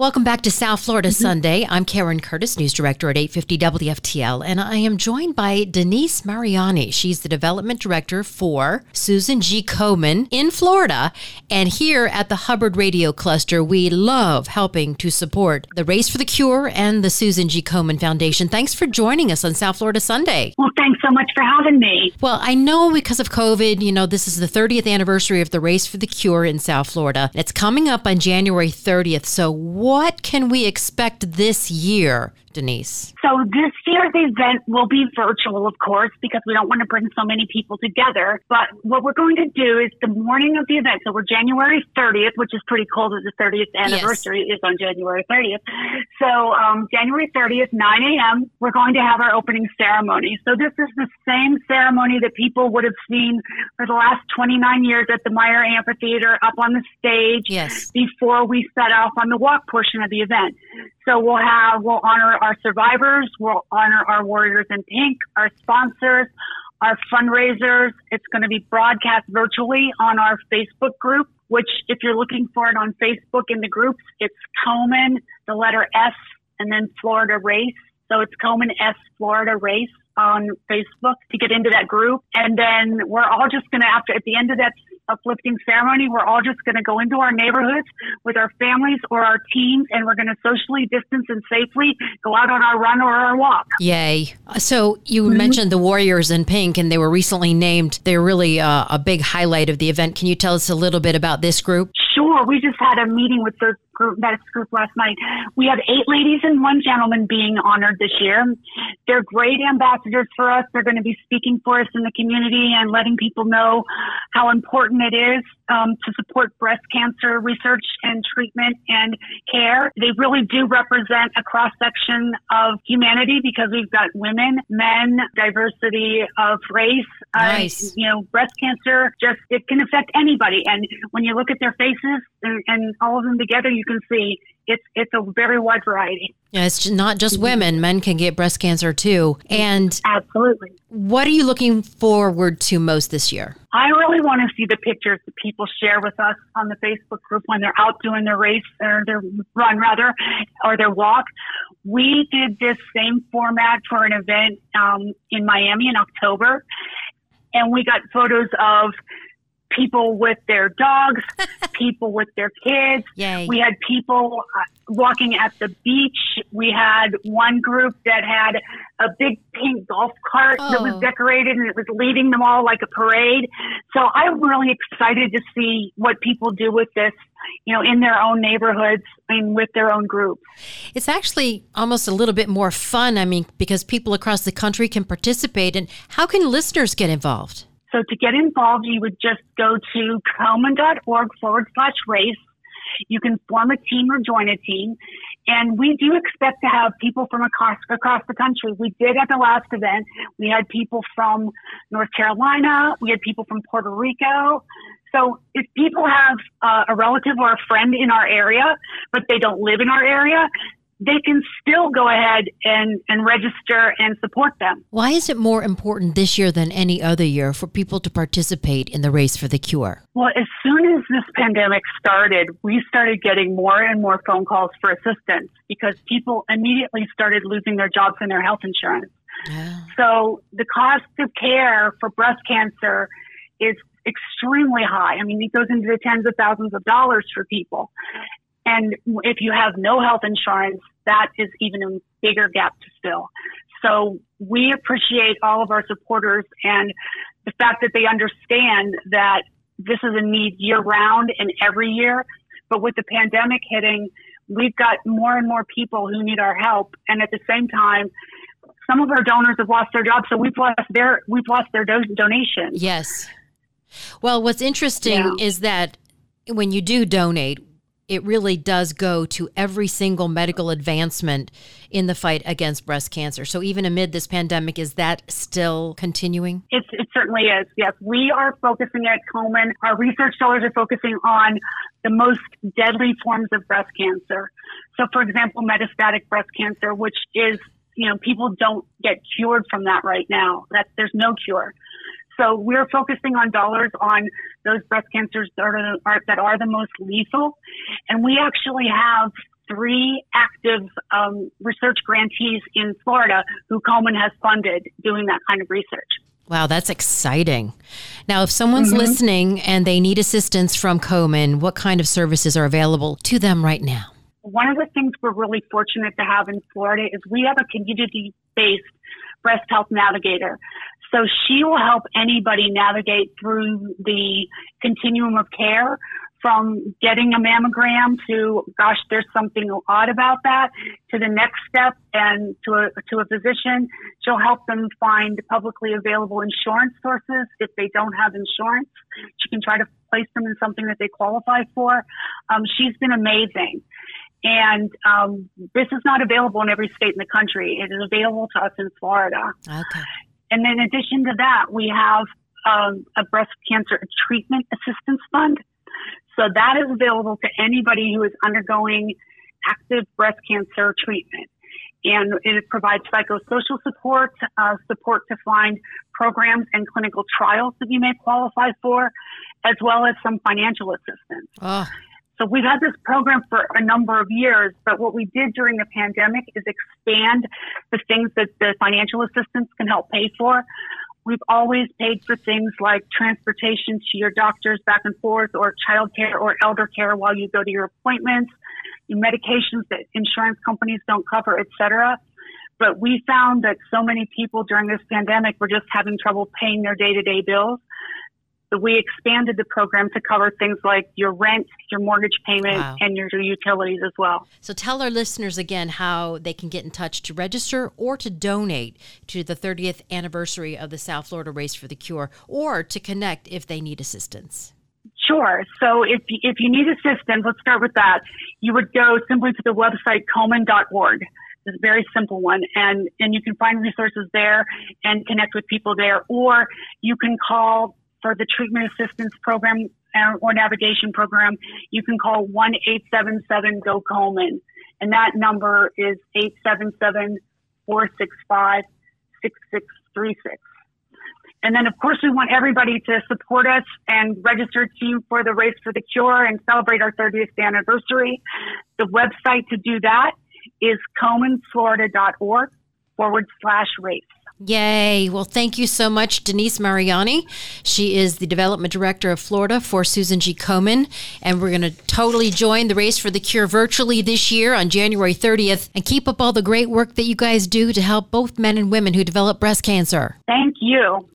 Welcome back to South Florida mm-hmm. Sunday. I'm Karen Curtis, news director at 850 WFTL, and I am joined by Denise Mariani. She's the development director for Susan G. Komen in Florida. And here at the Hubbard Radio Cluster, we love helping to support the Race for the Cure and the Susan G. Komen Foundation. Thanks for joining us on South Florida Sunday. Well, thanks so much for having me. Well, I know because of COVID, you know, this is the 30th anniversary of the Race for the Cure in South Florida. It's coming up on January 30th. So, what can we expect this year Denise? So this year's event will be virtual, of course, because we don't want to bring so many people together. But what we're going to do is the morning of the event, so we're January 30th, which is pretty cool that the 30th anniversary yes. is on January 30th. So um, January 30th, 9 a.m., we're going to have our opening ceremony. So this is the same ceremony that people would have seen for the last 29 years at the Meyer Amphitheater up on the stage yes. before we set off on the walk portion of the event. So we'll have, we'll honor our survivors, we'll honor our warriors in pink, our sponsors, our fundraisers. It's going to be broadcast virtually on our Facebook group, which if you're looking for it on Facebook in the groups, it's Komen, the letter S, and then Florida Race. So it's Komen S Florida Race on Facebook to get into that group. And then we're all just going to, after, at the end of that uplifting ceremony, we're all just going to go into our neighborhoods with our families or our teams, and we're going to socially distance and safely go out on our run or our walk. Yay. So you mm-hmm. mentioned the Warriors in Pink, and they were recently named. They're really uh, a big highlight of the event. Can you tell us a little bit about this group? Sure. We just had a meeting with the group, that group last night. We have eight ladies and one gentleman being honored this year. They're great ambassadors for us. They're going to be speaking for us in the community and letting people know how important it is um, to support breast cancer research and treatment and care. They really do represent a cross section of humanity because we've got women, men, diversity of race. Nice. Uh, you know, breast cancer just it can affect anybody, and when you look at their faces and, and all of them together, you can see it's it's a very wide variety. Yeah, it's not just women; men can get breast cancer too. And absolutely, what are you looking forward to most this year? I really want to see the pictures that people share with us on the Facebook group when they're out doing their race or their run, rather, or their walk. We did this same format for an event um, in Miami in October, and we got photos of people with their dogs, people with their kids. Yay. We had people uh, walking at the beach. We had one group that had a big pink golf cart oh. that was oh. decorated and it was leading them all like a parade. So I'm really excited to see what people do with this you know, in their own neighborhoods and with their own groups. It's actually almost a little bit more fun. I mean, because people across the country can participate. And how can listeners get involved? So to get involved, you would just go to komen.org forward slash race. You can form a team or join a team. And we do expect to have people from across, across the country. We did at the last event. We had people from North Carolina. We had people from Puerto Rico. So if people have uh, a relative or a friend in our area, but they don't live in our area, they can still go ahead and, and register and support them. Why is it more important this year than any other year for people to participate in the race for the cure? Well, as soon as this pandemic started, we started getting more and more phone calls for assistance because people immediately started losing their jobs and their health insurance. Yeah. So the cost of care for breast cancer is extremely high. I mean, it goes into the tens of thousands of dollars for people. And if you have no health insurance, that is even a bigger gap to fill. So we appreciate all of our supporters and the fact that they understand that this is a need year round and every year. But with the pandemic hitting, we've got more and more people who need our help. And at the same time, some of our donors have lost their jobs, so we've lost their we've lost their do- donation. Yes. Well, what's interesting yeah. is that when you do donate, it really does go to every single medical advancement in the fight against breast cancer. So even amid this pandemic, is that still continuing? It, it certainly is. Yes, we are focusing at Komen. Our research dollars are focusing on the most deadly forms of breast cancer. So, for example, metastatic breast cancer, which is you know people don't get cured from that right now. That there's no cure. So we're focusing on dollars on those breast cancers that are, are, that are the most lethal. And we actually have three active um, research grantees in Florida who Komen has funded doing that kind of research. Wow, that's exciting. Now, if someone's mm-hmm. listening and they need assistance from Komen, what kind of services are available to them right now? One of the things we're really fortunate to have in Florida is we have a community based breast health navigator. So she will help anybody navigate through the continuum of care from getting a mammogram to, gosh, there's something odd about that, to the next step and to a, to a physician. She'll help them find publicly available insurance sources if they don't have insurance. She can try to place them in something that they qualify for. Um, she's been amazing. And um, this is not available in every state in the country. It is available to us in Florida. Okay. And in addition to that, we have um, a breast cancer treatment assistance fund. So that is available to anybody who is undergoing active breast cancer treatment. And it provides psychosocial support, uh, support to find programs and clinical trials that you may qualify for, as well as some financial assistance. Oh. So we've had this program for a number of years, but what we did during the pandemic is expand the things that the financial assistance can help pay for. We've always paid for things like transportation to your doctors back and forth or childcare or elder care while you go to your appointments, medications that insurance companies don't cover, et cetera. But we found that so many people during this pandemic were just having trouble paying their day to day bills we expanded the program to cover things like your rent, your mortgage payment, wow. and your utilities as well. So tell our listeners again how they can get in touch to register or to donate to the 30th anniversary of the South Florida Race for the Cure or to connect if they need assistance. Sure. So if, if you need assistance, let's start with that. You would go simply to the website komen.org. It's a very simple one and, and you can find resources there and connect with people there or you can call for the treatment assistance program or navigation program, you can call 1 877 GO Komen. And that number is 877 465 6636. And then, of course, we want everybody to support us and register to for the Race for the Cure and celebrate our 30th anniversary. The website to do that is komenflorida.org forward slash race. Yay. Well, thank you so much, Denise Mariani. She is the development director of Florida for Susan G. Komen. And we're going to totally join the Race for the Cure virtually this year on January 30th and keep up all the great work that you guys do to help both men and women who develop breast cancer. Thank you.